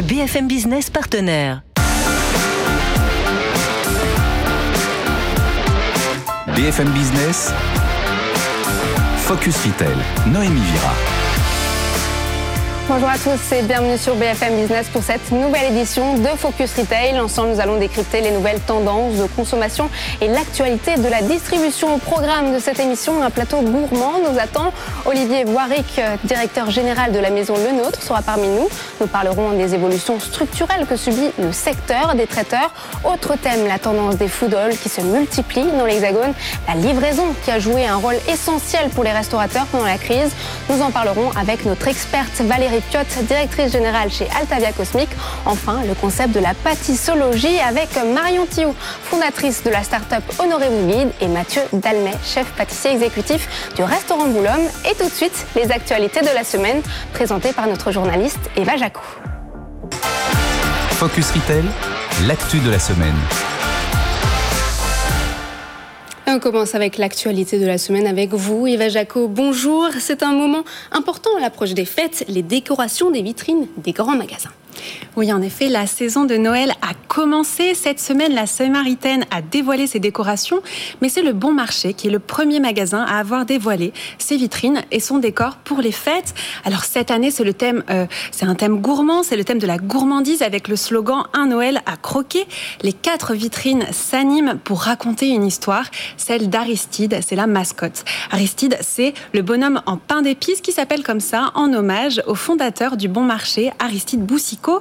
BFM Business partenaire. BFM Business, Focus Retail, Noémie Vira. Bonjour à tous et bienvenue sur BFM Business pour cette nouvelle édition de Focus Retail. Ensemble, nous allons décrypter les nouvelles tendances de consommation et l'actualité de la distribution. Au programme de cette émission, un plateau gourmand nous attend. Olivier Boiric, directeur général de la maison Le Nôtre, sera parmi nous. Nous parlerons des évolutions structurelles que subit le secteur des traiteurs. Autre thème, la tendance des food halls qui se multiplient dans l'Hexagone. La livraison qui a joué un rôle essentiel pour les restaurateurs pendant la crise. Nous en parlerons avec notre experte Valérie directrice générale chez Altavia Cosmic. Enfin, le concept de la pâtissologie avec Marion Thiou, fondatrice de la start-up Honoré Guide, et Mathieu Dalmet, chef pâtissier exécutif du restaurant Boulogne. Et tout de suite, les actualités de la semaine, présentées par notre journaliste Eva Jacou. Focus Retail, l'actu de la semaine. On commence avec l'actualité de la semaine avec vous, Eva Jaco. Bonjour. C'est un moment important à l'approche des fêtes, les décorations des vitrines des grands magasins. Oui, en effet, la saison de Noël a commencé. Cette semaine, la Samaritaine a dévoilé ses décorations, mais c'est le Bon Marché qui est le premier magasin à avoir dévoilé ses vitrines et son décor pour les fêtes. Alors cette année, c'est le thème, euh, c'est un thème gourmand, c'est le thème de la gourmandise avec le slogan Un Noël à croquer. Les quatre vitrines s'animent pour raconter une histoire, celle d'Aristide, c'est la mascotte. Aristide, c'est le bonhomme en pain d'épices qui s'appelle comme ça en hommage au fondateur du Bon Marché, Aristide Boussicot.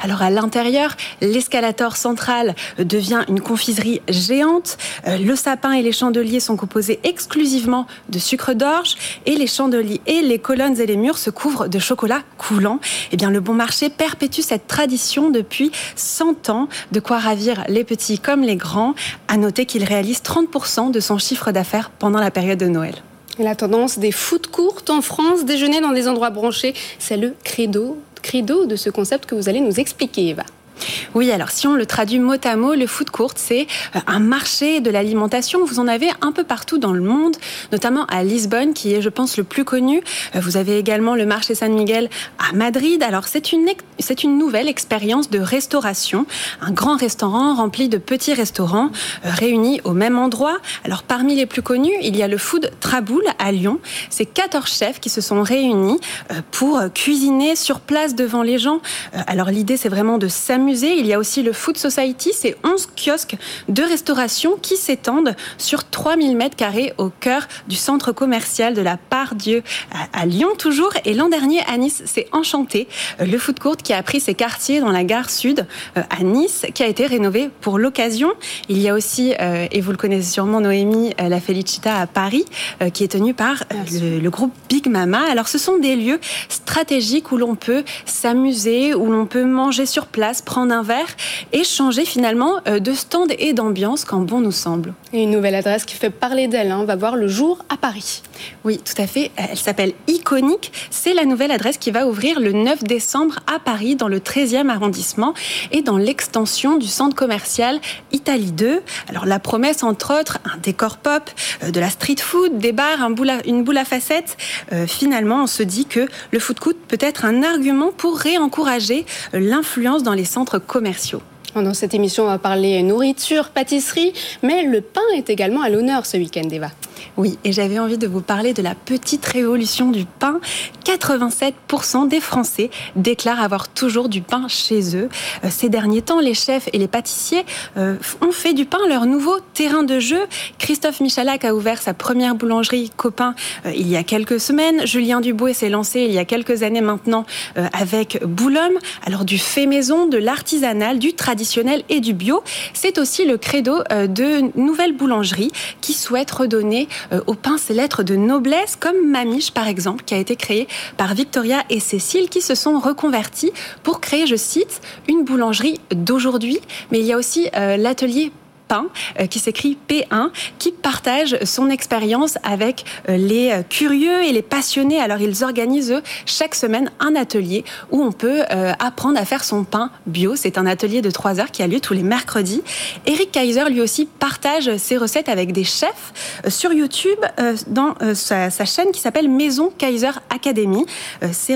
Alors à l'intérieur, l'escalator central devient une confiserie géante. Euh, le sapin et les chandeliers sont composés exclusivement de sucre d'orge et les chandeliers et les colonnes et les murs se couvrent de chocolat coulant. Eh bien, le Bon Marché perpétue cette tradition depuis 100 ans, de quoi ravir les petits comme les grands. À noter qu'il réalise 30% de son chiffre d'affaires pendant la période de Noël. la tendance des foot courtes en France, déjeuner dans des endroits branchés, c'est le credo credo de ce concept que vous allez nous expliquer, Eva. Oui, alors si on le traduit mot à mot, le food court, c'est euh, un marché de l'alimentation. Vous en avez un peu partout dans le monde, notamment à Lisbonne, qui est, je pense, le plus connu. Euh, vous avez également le marché San Miguel à Madrid. Alors c'est une, une nouvelle expérience de restauration, un grand restaurant rempli de petits restaurants euh, réunis au même endroit. Alors parmi les plus connus, il y a le Food Traboul à Lyon. C'est 14 chefs qui se sont réunis pour cuisiner sur place devant les gens. Alors l'idée, c'est vraiment de s'amuser il y a aussi le Food Society, c'est 11 kiosques de restauration qui s'étendent sur 3000 mètres carrés au cœur du centre commercial de la Part Dieu à Lyon toujours. Et l'an dernier à Nice, c'est Enchanté, euh, le food court qui a pris ses quartiers dans la gare sud euh, à Nice, qui a été rénové pour l'occasion. Il y a aussi, euh, et vous le connaissez sûrement Noémie, la Felicita à Paris, qui est tenue par le, le groupe Big Mama. Alors ce sont des lieux stratégiques où l'on peut s'amuser, où l'on peut manger sur place, prendre un verre et changer finalement euh, de stand et d'ambiance quand bon nous semble. Et une nouvelle adresse qui fait parler d'elle hein, va voir le jour à Paris. Oui, tout à fait. Elle s'appelle Iconique. C'est la nouvelle adresse qui va ouvrir le 9 décembre à Paris, dans le 13e arrondissement et dans l'extension du centre commercial Italie 2. Alors la promesse, entre autres, un décor pop, euh, de la street food, des bars, un boule une boule à facettes. Euh, finalement, on se dit que le food court peut être un argument pour réencourager l'influence dans les centres commerciaux. Dans cette émission, on va parler nourriture, pâtisserie, mais le pain est également à l'honneur ce week-end, Eva. Oui, et j'avais envie de vous parler de la petite révolution du pain. 87% des Français déclarent avoir toujours du pain chez eux. Euh, ces derniers temps, les chefs et les pâtissiers euh, ont fait du pain leur nouveau terrain de jeu. Christophe Michalak a ouvert sa première boulangerie copain euh, il y a quelques semaines. Julien Dubois s'est lancé il y a quelques années maintenant avec Boulogne. Alors du fait maison, de l'artisanal, du traditionnel et du bio. C'est aussi le credo de nouvelles boulangeries qui souhaitent redonner euh, aux pains ces lettres de noblesse, comme Mamiche par exemple, qui a été créée par Victoria et Cécile, qui se sont reconvertis pour créer, je cite, une boulangerie d'aujourd'hui. Mais il y a aussi euh, l'atelier Pain, qui s'écrit P1, qui partage son expérience avec les curieux et les passionnés. Alors ils organisent chaque semaine un atelier où on peut apprendre à faire son pain bio. C'est un atelier de 3 heures qui a lieu tous les mercredis. Eric Kaiser lui aussi partage ses recettes avec des chefs sur YouTube dans sa chaîne qui s'appelle Maison Kaiser Academy.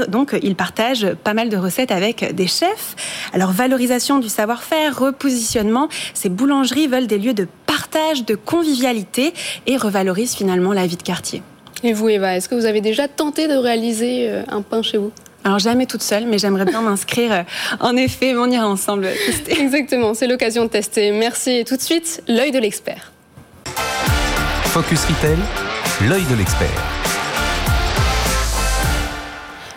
donc il partage pas mal de recettes avec des chefs. Alors valorisation du savoir-faire, repositionnement, ces boulangeries veulent des lieux de partage, de convivialité et revalorisent finalement la vie de quartier. Et vous Eva, est-ce que vous avez déjà tenté de réaliser euh, un pain chez vous? Alors jamais toute seule, mais j'aimerais bien m'inscrire. Euh, en effet, on ira ensemble tester. Exactement, c'est l'occasion de tester. Merci. Et tout de suite, l'œil de l'expert. Focus Retail, l'œil de l'expert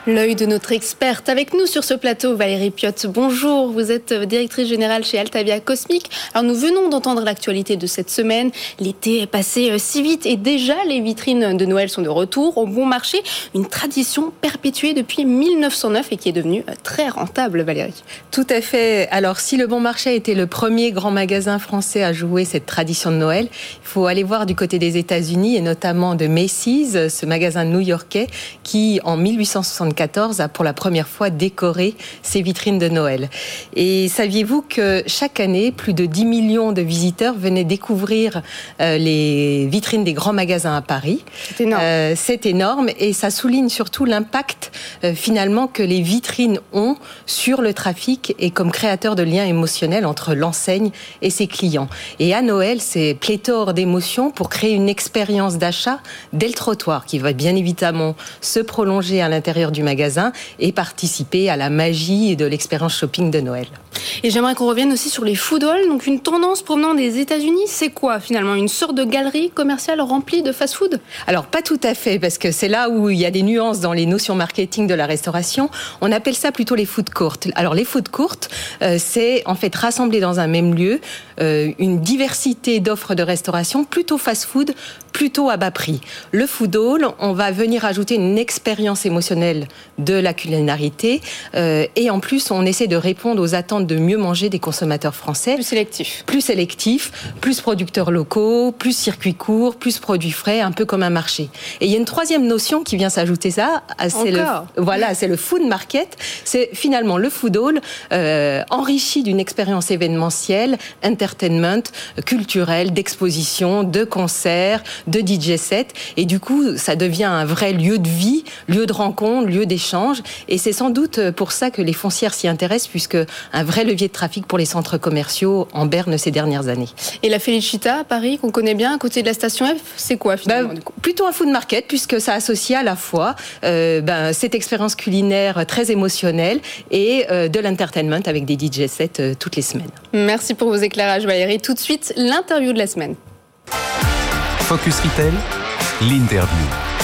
l'œil de notre experte. Avec nous sur ce plateau, Valérie Piotte, bonjour. Vous êtes directrice générale chez Altavia Cosmic. Alors nous venons d'entendre l'actualité de cette semaine. L'été est passé euh, si vite et déjà les vitrines de Noël sont de retour au bon marché. Une tradition perpétuée depuis 1909 et qui est devenue euh, très rentable, Valérie. Tout à fait. Alors si le bon marché été le premier grand magasin français à jouer cette tradition de Noël, il faut aller voir du côté des États-Unis et notamment de Macy's, ce magasin new-yorkais qui en 1864 a pour la première fois décoré ses vitrines de Noël. Et saviez-vous que chaque année, plus de 10 millions de visiteurs venaient découvrir euh, les vitrines des grands magasins à Paris? C'est énorme. Euh, c'est énorme et ça souligne surtout l'impact euh, finalement que les vitrines ont sur le trafic et comme créateur de liens émotionnels entre l'enseigne et ses clients. Et à Noël, c'est pléthore d'émotions pour créer une expérience d'achat dès le trottoir qui va bien évidemment se prolonger à l'intérieur du et participer à la magie de l'expérience shopping de Noël. Et j'aimerais qu'on revienne aussi sur les food halls. Donc une tendance provenant des États-Unis, c'est quoi finalement? Une sorte de galerie commerciale remplie de fast-food? Alors pas tout à fait, parce que c'est là où il y a des nuances dans les notions marketing de la restauration. On appelle ça plutôt les food courts. Alors les food courts, euh, c'est en fait rassembler dans un même lieu euh, une diversité d'offres de restauration, plutôt fast-food, plutôt à bas prix. Le food hall, on va venir ajouter une expérience émotionnelle de la culinarité, euh, et en plus on essaie de répondre aux attentes de mieux manger des consommateurs français. Plus sélectif. Plus sélectif, plus producteurs locaux, plus circuits courts, plus produits frais, un peu comme un marché. Et il y a une troisième notion qui vient s'ajouter ça, c'est le voilà, c'est le food market. C'est finalement le food hall euh, enrichi d'une expérience événementielle, entertainment, culturelle, d'exposition, de concerts, de DJ set. Et du coup, ça devient un vrai lieu de vie, lieu de rencontre, lieu d'échange. Et c'est sans doute pour ça que les foncières s'y intéressent, puisque un vrai levier de trafic pour les centres commerciaux en berne ces dernières années. Et la Felicita à Paris, qu'on connaît bien, à côté de la station F, c'est quoi finalement bah, Plutôt un food market, puisque ça associe à la fois euh, ben, cette expérience culinaire très émotionnelle et euh, de l'entertainment avec des DJ sets euh, toutes les semaines. Merci pour vos éclairages Valérie. Tout de suite, l'interview de la semaine. Focus Retail, l'interview.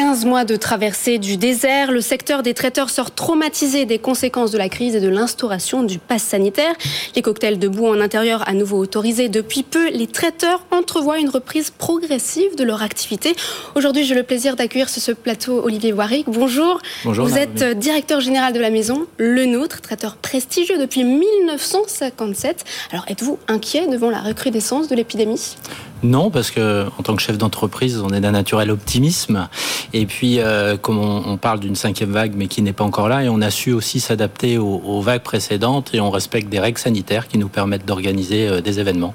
15 mois de traversée du désert, le secteur des traiteurs sort traumatisé des conséquences de la crise et de l'instauration du pass sanitaire. Les cocktails debout en intérieur à nouveau autorisés depuis peu, les traiteurs entrevoient une reprise progressive de leur activité. Aujourd'hui, j'ai le plaisir d'accueillir sur ce plateau Olivier Warwick. Bonjour. Bonjour. Vous êtes directeur général de la maison Le Nôtre, traiteur prestigieux depuis 1957. Alors, êtes-vous inquiet devant la recrudescence de l'épidémie? Non, parce que en tant que chef d'entreprise, on est d'un naturel optimisme. Et puis, euh, comme on, parle d'une cinquième vague, mais qui n'est pas encore là, et on a su aussi s'adapter aux, vagues précédentes, et on respecte des règles sanitaires qui nous permettent d'organiser euh, des événements.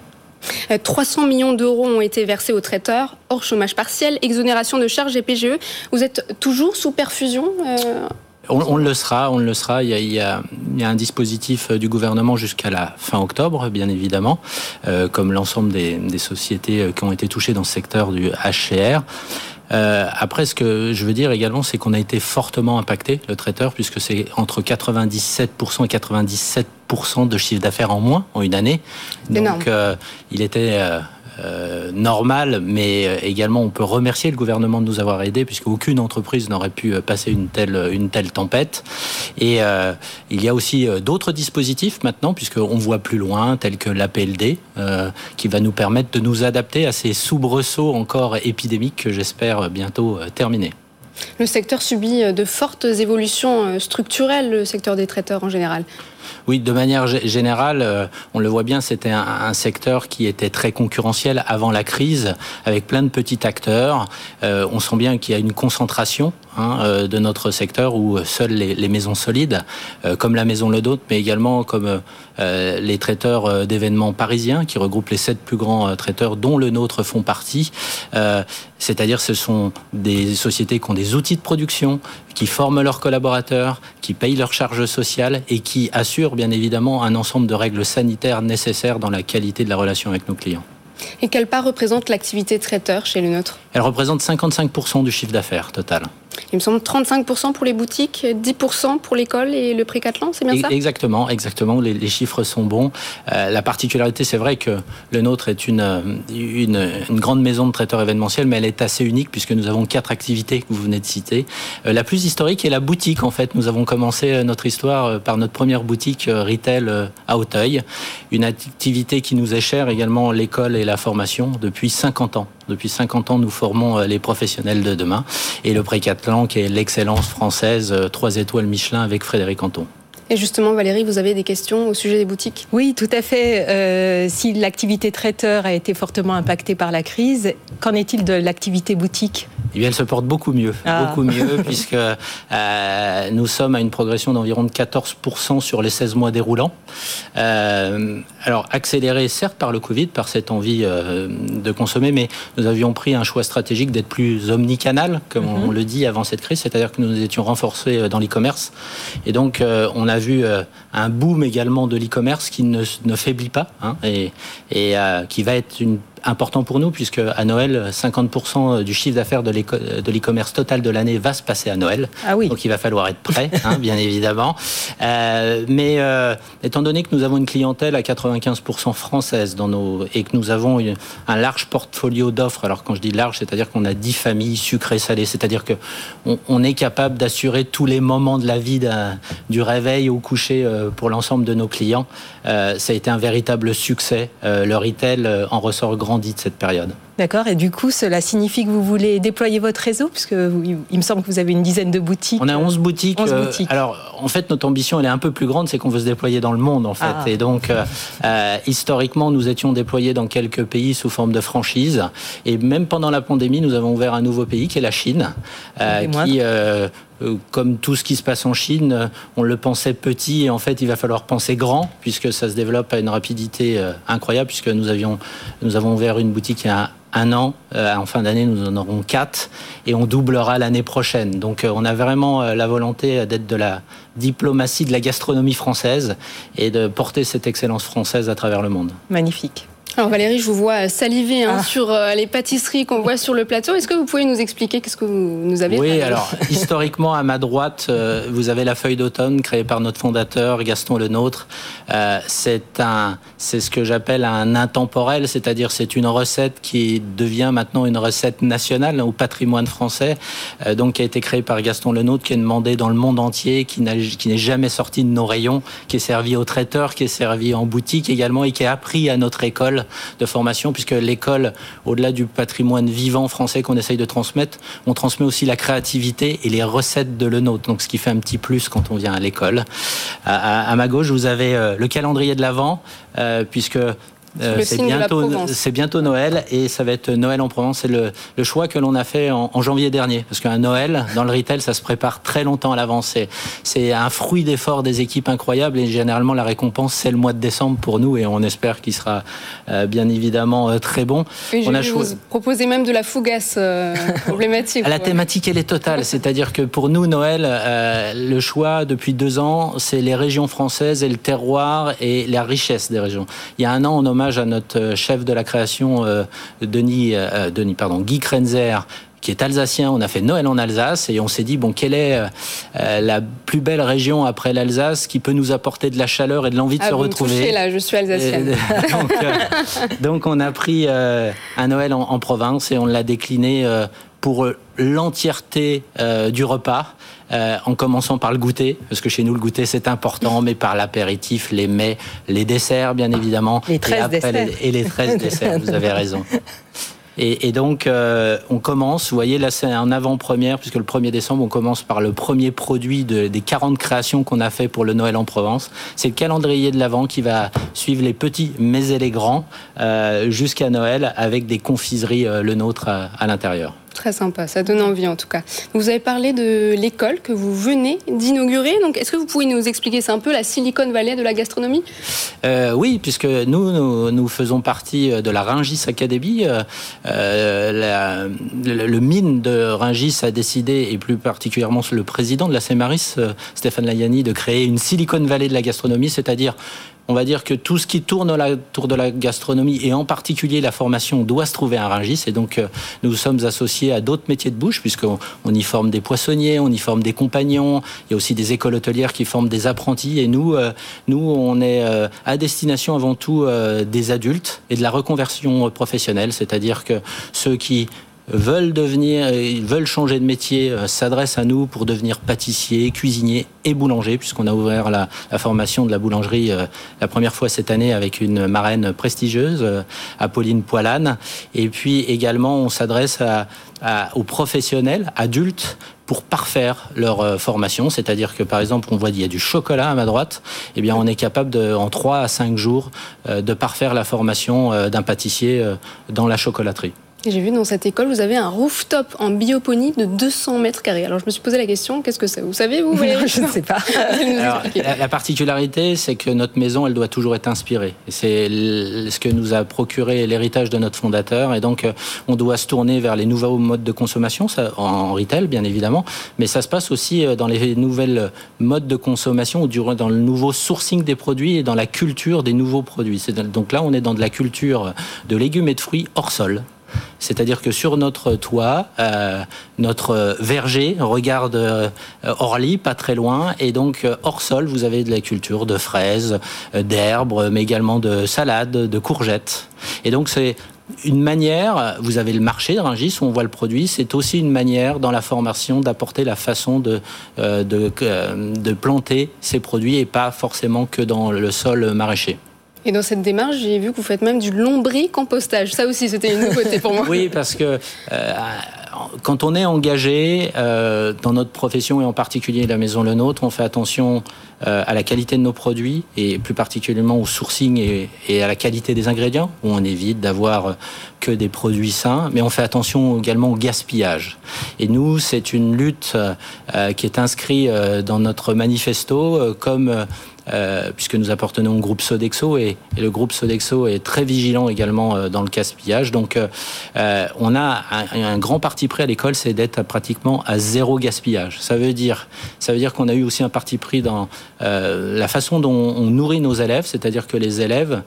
300 euh, millions d'euros ont été versés aux traiteurs, hors chômage partiel, exonération de charges et PGE. Vous êtes toujours sous perfusion on, le sera, on le sera. Il y a, un dispositif du gouvernement jusqu'à la fin octobre, bien évidemment, euh, comme l'ensemble des, sociétés euh, qui ont été touchées dans ce secteur du HCR. Euh, après, ce que je veux dire également, c'est qu'on a été fortement impacté, le traiteur, puisque c'est entre 97% et 97% de chiffre d'affaires en moins en une année. Donc, il était euh, normal, mais euh, également on peut remercier le gouvernement de nous avoir aidés, puisque aucune entreprise n'aurait pu euh, passer une telle, une telle tempête. Et il y a aussi d'autres dispositifs maintenant, puisqu'on voit plus loin, tels que l'APLD, qui va nous permettre de nous adapter à ces soubresauts encore épidémiques que j'espère bientôt terminer. Le secteur subit de fortes évolutions structurelles, le secteur des traiteurs en général. Oui, de manière générale, euh, on le voit bien, c'était un, secteur qui était très concurrentiel avant la crise, avec plein de petits acteurs. Euh, on sent bien qu'il y a une concentration hein, euh, de notre secteur où seules les, maisons solides, comme la maison Le Dôte, mais également comme les traiteurs d'événements parisiens, qui regroupent les sept plus grands traiteurs, dont le nôtre font partie. C'est-à-dire, ce sont des sociétés qui ont des outils de production, qui forment leurs collaborateurs, qui payent leurs charges sociales et qui assurent bien évidemment un ensemble de règles sanitaires nécessaires dans la qualité de la relation avec nos clients. Et quelle part représente l'activité traiteur chez le nôtre? Elle représente 55% du chiffre d'affaires total. Il me semble 35% pour les boutiques, 10% pour l'école et le précathlon, c'est bien ça? Exactement, exactement. Les, chiffres sont bons. Euh, la particularité, c'est vrai que le nôtre est une, une, grande maison de traiteurs événementiels, mais elle est assez unique puisque nous avons quatre activités que vous venez de citer. Euh, la plus historique est la boutique, en fait. Nous avons commencé euh, notre histoire par notre première boutique retail à Auteuil. Une activité qui nous est chère également, l'école et la formation, depuis 50 ans. Depuis 50 ans, nous formons les professionnels de demain. Et le précathlon qui est l'excellence française, euh, trois étoiles Michelin avec Frédéric Anton. Et justement, Valérie, vous avez des questions au sujet des boutiques? Oui, tout à fait. Euh, si l'activité traiteur a été fortement impactée par la crise, qu'en est-il de l'activité boutique? Eh bien, elle se porte beaucoup mieux, ah. beaucoup mieux, puisque euh, nous sommes à une progression d'environ de 14% sur les 16 mois déroulants. Euh, alors, accéléré certes par le Covid, par cette envie euh, de consommer, mais nous avions pris un choix stratégique d'être plus omnicanal, comme on mhm. le dit avant cette crise, c'est-à-dire que nous étions renforcés dans l'e-commerce. Et donc, on a vu un boom également de l'e-commerce qui ne, ne, faiblit pas, hein, et, et qui va être une important pour nous puisque à Noël, 50% du chiffre d'affaires de l'e-commerce total de l'année va se passer à Noël. Ah oui. Donc il va falloir être prêt, hein, bien évidemment. Euh, mais euh, étant donné que nous avons une clientèle à 95% française dans nos et que nous avons un large portfolio d'offres. Alors quand je dis large, c'est-à-dire qu'on a 10 familles sucrées salées, c'est-à-dire que on, est capable d'assurer tous les moments de la vie du réveil au coucher euh, pour l'ensemble de nos clients. ça a été un véritable succès. le retail en ressort grand de cette période. D'accord. Et du coup, cela signifie que vous voulez déployer votre réseau Puisque il me semble que vous avez une dizaine de boutiques. On a 11 boutiques. 11 euh, boutiques. alors, en fait, notre ambition, elle est un peu plus grande, c'est qu'on veut se déployer dans le monde, en fait. Ah. Et donc, euh, euh, historiquement, nous étions déployés dans quelques pays sous forme de franchise. Et même pendant la pandémie, nous avons ouvert un nouveau pays, qui est la Chine, qui comme tout ce qui se passe en Chine, on le pensait petit et en fait il va falloir penser grand puisque ça se développe à une rapidité incroyable puisque nous avions nous avons ouvert une boutique il y a un an. Euh, en fin d'année, nous en aurons quatre et on doublera l'année prochaine. Donc euh, on a vraiment euh, la volonté d'être de la diplomatie de la gastronomie française et de porter cette excellence française à travers le monde. Magnifique. Alors Valérie, je vous vois saliver hein, ah. sur euh, les pâtisseries qu'on voit sur le plateau. Est-ce que vous pouvez nous expliquer qu'est-ce que vous nous avez Oui, alors historiquement à ma droite, euh, vous avez la feuille d'automne créée par notre fondateur Gaston Lenôtre. Euh, c'est un, c'est ce que j'appelle un intemporel, c'est-à-dire c'est une recette qui devient maintenant une recette nationale au patrimoine français, donc qui a été créée par Gaston Lenôtre, qui est demandée dans le monde entier, qui n'est jamais sorti de nos rayons, qui est servi aux traiteurs, qui est servi en boutique également et qui est appris à notre école de formation, puisque l'école, au-delà du patrimoine vivant français qu'on essaye de transmettre, on transmet aussi la créativité et les recettes de le nôtre. Donc, ce qui fait un petit plus quand on vient à l'école. À, ma gauche, vous avez euh, le calendrier de l'Avent, euh, puisque c'est bientôt, c'est bientôt Noël et ça va être Noël en Provence. C'est le, le, choix que l'on a fait en, janvier dernier, parce qu'un Noël dans le retail, ça se prépare très longtemps à l'avance. C'est un fruit d'effort des équipes incroyables et généralement la récompense c'est le mois de décembre pour nous et on espère qu'il sera euh, bien évidemment euh, très bon. on a vous proposer même de la fougasse problématique. la thématique elle est totale, c'est-à-dire que pour nous Noël, le choix depuis deux ans, c'est les régions françaises et le terroir et la richesse des régions. Il y a un an, on hommage à notre euh, chef de la création, euh, Denis, euh, Denis pardon, Guy Krenzer, qui est alsacien. On a fait Noël en Alsace et on s'est dit bon quelle est la plus belle région après l'Alsace qui peut nous apporter de la chaleur et de l'envie de ah, se vous retrouver. là, je suis alsacienne. donc, on a pris un Noël en, en, province et on l'a décliné pour l'entièreté du repas. Euh, en commençant par le goûter, parce que chez nous le goûter c'est important, mais par l'apéritif, les mets, les desserts bien évidemment. Les 13 desserts. et les 13 desserts, vous avez raison. Et, donc, euh, on commence, vous voyez, là c'est en avant-première, puisque le 1er décembre, on commence par le premier produit de, des 40 créations qu'on a fait pour le Noël en Provence. C'est le calendrier de l'Avent qui va suivre les petits, mais et les grands, euh, jusqu'à Noël, avec des confiseries le nôtre à l'intérieur. Très sympa, ça donne envie en tout cas. Vous avez parlé de l'école que vous venez d'inaugurer. Donc, est-ce que vous pouvez nous expliquer C'est un peu la Silicon Valley de la gastronomie? Euh, Oui, puisque nous, nous, faisons partie de la Ringis Academy. Euh, euh, le, mine de Ringis a décidé, et plus particulièrement le président de la CEMARIS, Stéphane Layani, de créer une Silicon Valley de la gastronomie, c'est-à-dire on va dire que tout ce qui tourne autour de la gastronomie et en particulier la formation doit se trouver à Rungis. Et donc, euh, nous sommes associés à d'autres métiers de bouche puisqu'on on y forme des poissonniers, on y forme des compagnons. Il y a aussi des écoles hôtelières qui forment des apprentis. Et nous, euh, nous, on est euh, à destination avant tout des adultes et de la reconversion professionnelle, c'est-à-dire que ceux qui veulent devenir, veulent changer de métier, euh, s'adressent à nous pour devenir pâtissier, cuisinier et boulanger, puisqu'on a ouvert la, formation de la boulangerie euh, la première fois cette année avec une marraine prestigieuse, euh, Apolline Poilane. Et puis également, on s'adresse aux professionnels adultes pour parfaire leur formation, c'est-à-dire que par exemple on voit qu'il y a du chocolat à ma droite, eh bien on est capable en 3 à 5 jours de parfaire la formation d'un pâtissier dans la chocolaterie. J'ai vu dans cette école, vous avez un rooftop en bioponie de 200 mètres carrés. Alors je me suis posé la question, qu'est-ce que c'est? Vous savez, vous Je ne sais pas. la, particularité, c'est que notre maison, elle doit toujours être inspirée. C'est ce que nous a procuré l'héritage de notre fondateur. Et donc, euh, on doit se tourner vers les nouveaux modes de consommation, ça, en retail, bien évidemment. Mais ça se passe aussi euh, dans les nouvelles modes de consommation ou dans le nouveau sourcing des produits et dans la culture des nouveaux produits. Donc là, on est dans de la culture de légumes et de fruits hors sol. C'est-à-dire que sur notre toit, euh, notre verger regarde euh, Orly, pas très loin, et donc euh, hors sol, vous avez de la culture de fraises, d'herbes, mais également de salades, de courgettes. Et donc c'est une manière, vous avez le marché de Rungis où on voit le produit, c'est aussi une manière dans la formation d'apporter la façon de, de, de planter ces produits et pas forcément que dans le sol maraîcher. Et dans cette démarche, j'ai vu que vous faites même du lombricompostage. Ça aussi, c'était une nouveauté pour moi. oui, parce que euh, quand on est engagé euh, dans notre profession et en particulier la maison Le Nôtre, on fait attention euh, à la qualité de nos produits et plus particulièrement au sourcing et, à la qualité des ingrédients, où on évite d'avoir que des produits sains, mais on fait attention également au gaspillage. Et nous, c'est une lutte qui est inscrite dans notre manifesto comme euh, puisque nous appartenons au groupe Sodexo et, le groupe Sodexo est très vigilant également euh, dans le gaspillage. Donc, euh, on a un, grand parti pris à l'école, c'est d'être pratiquement à zéro gaspillage. Ça veut dire, ça veut dire qu'on a eu aussi un parti pris dans la façon dont on nourrit nos élèves, c'est-à-dire que les élèves,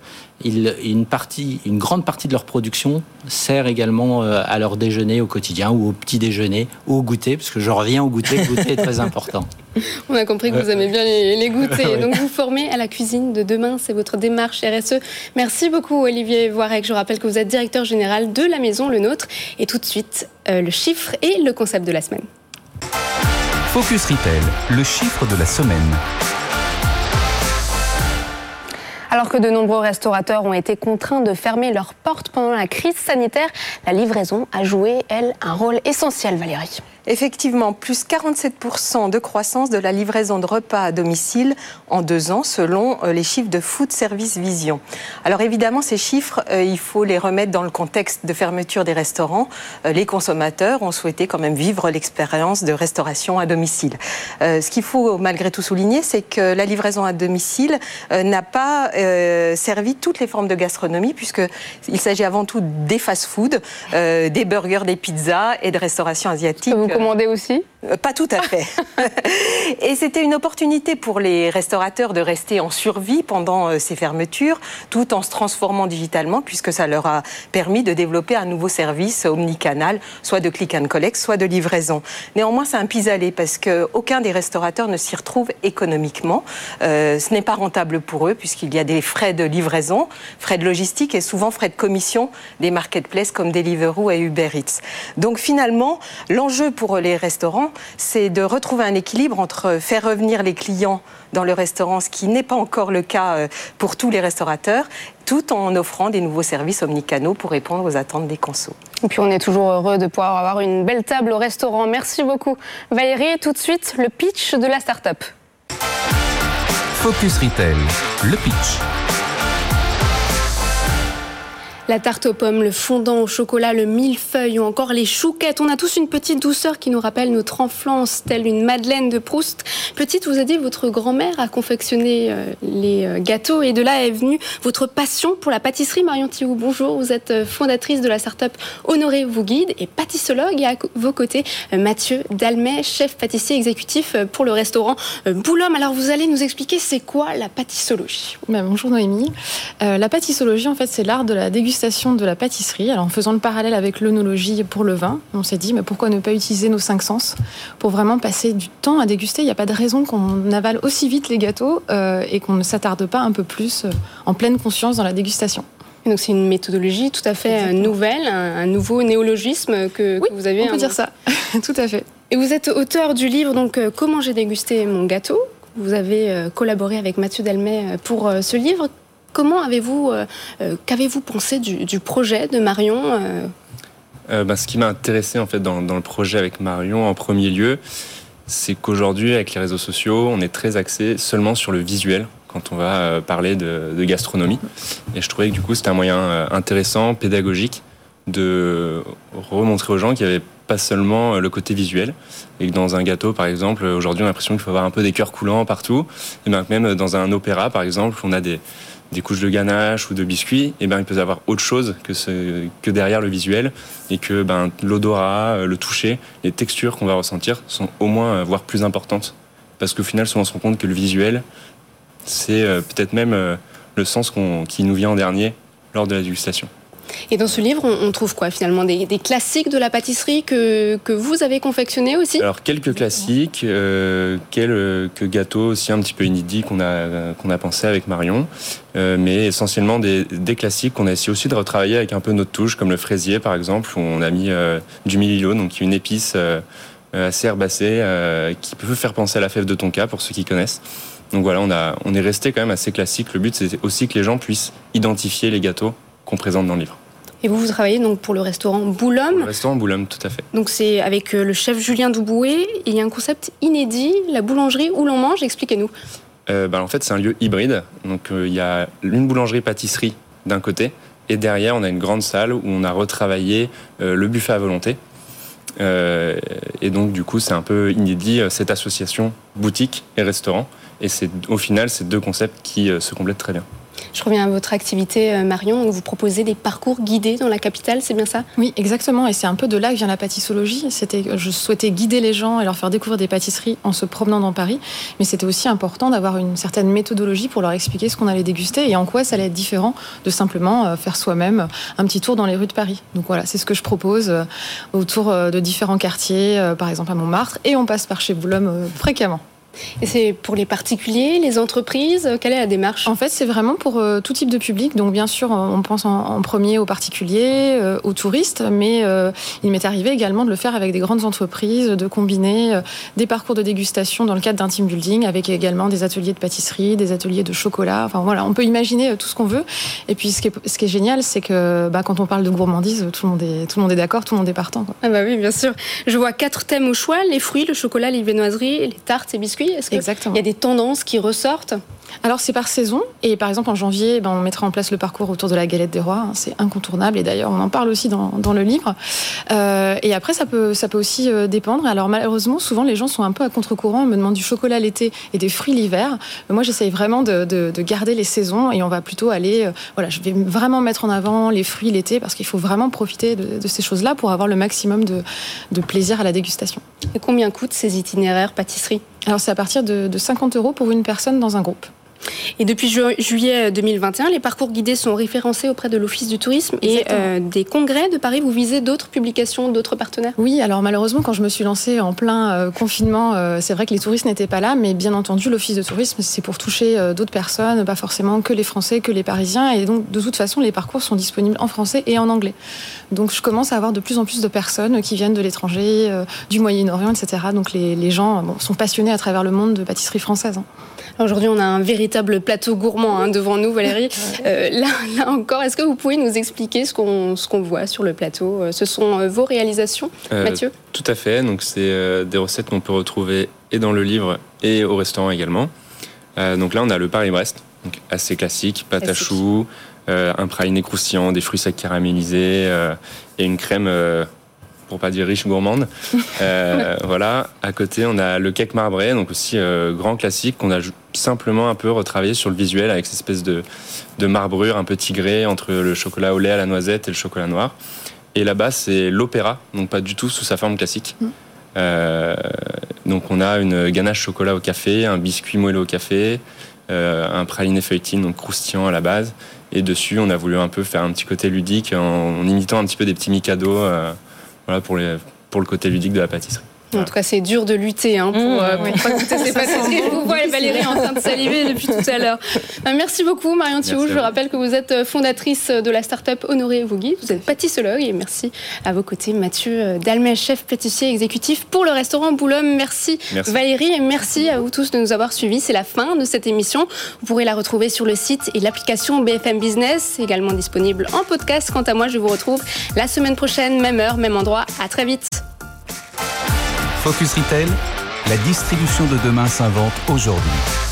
une partie, une grande partie de leur production sert également à leur déjeuner au quotidien ou au petit déjeuner ou au goûter, parce que je reviens au goûter. Le goûter est très important. On a compris que vous aimez bien les, les goûters. Donc vous formez à la cuisine de demain, c'est votre démarche RSE. Merci beaucoup Olivier Voirec. Je rappelle que vous êtes directeur général de la maison Le Nôtre. Et tout de suite, euh, le chiffre et le concept de la semaine. Focus Retail, le chiffre de la semaine. Alors que de nombreux restaurateurs ont été contraints de fermer leurs portes pendant la crise sanitaire, la livraison a joué, elle, un rôle essentiel, Valérie. Effectivement, plus 47% de croissance de la livraison de repas à domicile en deux ans, selon euh, les chiffres de Food Service Vision. Alors évidemment, ces chiffres, euh, il faut les remettre dans le contexte de fermeture des restaurants. Euh, les consommateurs ont souhaité quand même vivre l'expérience de restauration à domicile. Ce qu'il faut malgré tout souligner, c'est que la livraison à domicile n'a pas servi toutes les formes de gastronomie, puisqu'il s'agit avant tout des fast-foods, des burgers, des pizzas et de restauration asiatique commandez aussi euh, Pas tout à fait. et c'était une opportunité pour les restaurateurs de rester en survie pendant euh, ces fermetures, tout en se transformant digitalement, puisque ça leur a permis de développer un nouveau service omnicanal, soit de click and collect, soit de livraison. Néanmoins, c'est un pis-aller parce qu'aucun des restaurateurs ne s'y retrouve économiquement. Euh, ce n'est pas rentable pour eux, puisqu'il y a des frais de livraison, frais de logistique et souvent frais de commission des marketplaces comme Deliveroo et Uber Eats. Donc finalement, l'enjeu pour les restaurants, c'est de retrouver un équilibre entre faire revenir les clients dans le restaurant, ce qui n'est pas encore le cas euh, pour tous les restaurateurs, tout en offrant des nouveaux services omnicanaux pour répondre aux attentes des consos. Et puis on est toujours heureux de pouvoir avoir une belle table au restaurant. Merci beaucoup Valérie. Tout de suite, le pitch de la start-up. Focus Retail, le pitch. La tarte aux pommes, le fondant au chocolat, le millefeuille ou encore les chouquettes. On a tous une petite douceur qui nous rappelle notre enfance, telle une Madeleine de Proust. Petite, vous avez dit, votre grand-mère a confectionné euh, les euh, gâteaux et de là est venue votre passion pour la pâtisserie. Marion Thiou, bonjour. Vous êtes euh, fondatrice de la start-up Honoré vous guide et pâtissologue. Et à vos côtés, Mathieu Dalmet, chef pâtissier exécutif pour le restaurant Boulogne. Alors, vous allez nous expliquer c'est quoi la pâtissologie? Ben, Bonjour Noémie. la pâtissologie, en fait, c'est l'art de la dégustation de la pâtisserie. Alors en faisant le parallèle avec l'œnologie pour le vin, on s'est dit mais pourquoi ne pas utiliser nos cinq sens pour vraiment passer du temps à déguster? Il n'y a pas de raison qu'on avale aussi vite les gâteaux euh, et qu'on ne s'attarde pas un peu plus euh, en pleine conscience dans la dégustation. Donc c'est une méthodologie tout à fait euh, nouvelle, un, nouveau néologisme que, oui, vous avez. On peut dire ça, tout à fait. Et vous êtes auteur du livre donc Comment j'ai dégusté mon gâteau. Vous avez collaboré avec Mathieu Delmet pour ce livre. Comment avez-vous, euh, euh, qu'avez-vous pensé du, projet de Marion bah, Ce qui m'a intéressé en fait dans, le projet avec Marion en premier lieu, c'est qu'aujourd'hui avec les réseaux sociaux, on est très axé seulement sur le visuel quand on va parler de, de gastronomie. Et je trouvais que du coup c'était un moyen intéressant, pédagogique, de remontrer aux gens qu'il n'y avait pas seulement le côté visuel, et que dans un gâteau, par exemple, aujourd'hui on a l'impression qu'il faut avoir un peu des cœurs coulants partout, et bien même dans un opéra, par exemple, on a des, des couches de ganache ou de biscuits, eh ben il peut y avoir autre chose que, que derrière le visuel et que ben, l'odorat, euh, le toucher, les textures qu'on va ressentir sont au moins euh, voire plus importantes parce qu'au final souvent on se rend compte que le visuel c'est euh, peut-être même le sens qui nous vient en dernier lors de la dégustation. Et dans ce livre, on, trouve quoi finalement des, classiques de la pâtisserie que, que vous avez confectionnés aussi? Alors quelques classiques, euh, quelques gâteaux aussi un petit peu inédits qu'on a, qu'on a pensé avec Marion, euh, mais essentiellement des, des classiques qu'on a essayé aussi de retravailler avec un peu notre touche, comme le fraisier par exemple, où on a mis euh, du mililo, donc une épice assez herbacée qui peut faire penser à la fève de tonka pour ceux qui connaissent. Donc voilà, on, a, on est resté quand même assez classique. Le but, c'est aussi que les gens puissent identifier les gâteaux qu'on présente dans le livre. Et vous, vous travaillez donc pour le restaurant Boulogne. Le restaurant Boulogne, tout à fait. Donc c'est avec euh, le chef Julien Douboué. Il y a un concept inédit, la boulangerie où l'on mange. Expliquez-nous. Euh, bah, en fait, c'est un lieu hybride. Donc euh, il y a une boulangerie-pâtisserie d'un côté, et derrière, on a une grande salle où on a retravaillé le buffet à volonté. et donc, du coup, c'est un peu inédit cette association boutique et restaurant. Et c'est au final, c'est deux concepts qui se complètent très bien. Je reviens à votre activité, euh, Marion. Vous proposez des parcours guidés dans la capitale, c'est bien ça? Oui, exactement. Et c'est un peu de là que vient la pâtissologie. C'était, je souhaitais guider les gens et leur faire découvrir des pâtisseries en se promenant dans Paris. Mais c'était aussi important d'avoir une certaine méthodologie pour leur expliquer ce qu'on allait déguster et en quoi ça allait être différent de simplement euh, faire soi-même un petit tour dans les rues de Paris. Donc voilà, c'est ce que je propose euh, autour de différents quartiers, par exemple à Montmartre. Et on passe par chez Boulogne fréquemment. Et c'est pour les particuliers, les entreprises Quelle est la démarche? En fait, c'est vraiment pour euh, tout type de public. Donc, bien sûr, on pense en, premier aux particuliers, euh, aux touristes, mais euh, il m'est arrivé également de le faire avec des grandes entreprises, de combiner des parcours de dégustation dans le cadre d'un team building, avec également des ateliers de pâtisserie, des ateliers de chocolat. Enfin, voilà, on peut imaginer tout ce qu'on veut. Et puis, ce qui est, ce qui est génial, c'est que bah, quand on parle de gourmandise, tout le monde est, tout le monde est d'accord, tout le monde est partant. Ah bah oui, bien sûr. Je vois quatre thèmes au choix les fruits, le chocolat, les viennoiseries, les tartes et biscuits. Est-ce qu'il y a des tendances qui ressortent? Alors c'est par saison et par exemple en janvier ben, on mettra en place le parcours autour de la galette des rois, c'est incontournable et d'ailleurs on en parle aussi dans, le livre. Euh, et après ça peut, ça peut aussi euh, dépendre. Alors malheureusement souvent les gens sont un peu à contre-courant, on me demande du chocolat l'été et des fruits l'hiver. Moi j'essaye vraiment de, garder les saisons et on va plutôt aller, euh, voilà je vais vraiment mettre en avant les fruits l'été parce qu'il faut vraiment profiter de, ces choses-là pour avoir le maximum de, de plaisir à la dégustation. Et combien coûtent ces itinéraires pâtisserie alors c'est à partir de, 50 euros pour une personne dans un groupe. Et depuis juillet 2021, les parcours guidés sont référencés auprès de l'Office du tourisme et euh, des congrès de Paris. Vous visez d'autres publications, d'autres partenaires? Oui, alors malheureusement, quand je me suis lancée en plein euh, confinement, euh, c'est vrai que les touristes n'étaient pas là, mais bien entendu, l'Office de tourisme, c'est pour toucher d'autres personnes, pas forcément que les Français, que les Parisiens. Et donc, de toute façon, les parcours sont disponibles en français et en anglais. Donc, je commence à avoir de plus en plus de personnes qui viennent de l'étranger, du Moyen-Orient, etc. Donc, les, gens sont passionnés à travers le monde de pâtisserie française. Hein. Aujourd'hui, on a un véritable le plateau gourmand hein, devant nous, Valérie. Euh, là, là, encore, est-ce que vous pouvez nous expliquer ce qu'on ce qu'on voit sur le plateau? Ce sont vos réalisations, Mathieu? Tout à fait. Donc, c'est des recettes qu'on peut retrouver et dans le livre et au restaurant également. donc là, on a le Paris-Brest, assez classique, pâte à choux, un praliné croustillant, des fruits secs caramélisés et une crème pour pas dire riche gourmande. Euh, voilà. À côté, on a le cake marbré, donc aussi euh, grand classique qu'on a simplement un peu retravaillé sur le visuel avec cette espèce de, de marbrure un peu tigrée entre le chocolat au lait à la noisette et le chocolat noir. Et là-bas, c'est l'opéra, donc pas du tout sous sa forme classique. Mm. Euh, donc on a une ganache chocolat au café, un biscuit moelleux au café, un praliné feuilletine, donc croustillant à la base. Et dessus, on a voulu un peu faire un petit côté ludique en, imitant un petit peu des petits micados voilà pour, le côté ludique de la pâtisserie. En tout cas, c'est dur de lutter hein, pour, mmh, euh, pas goûter ces pâtisseries. Je vous vois, Valérie, en train de saliver depuis tout à l'heure. Euh, merci beaucoup, Marion Thioux. Je rappelle que vous êtes euh, fondatrice de la start-up Honoré Vougui. Vous êtes pâtissologue et merci à vos côtés, Mathieu Dalmet, chef pâtissier exécutif pour le restaurant Boulogne. Merci, Valérie et merci à vous tous de nous avoir suivis. C'est la fin de cette émission. Vous pourrez la retrouver sur le site et l'application BFM Business, également disponible en podcast. Quant à moi, je vous retrouve la semaine prochaine, même heure, même endroit. À très vite. Focus Retail, la distribution de demain s'invente aujourd'hui.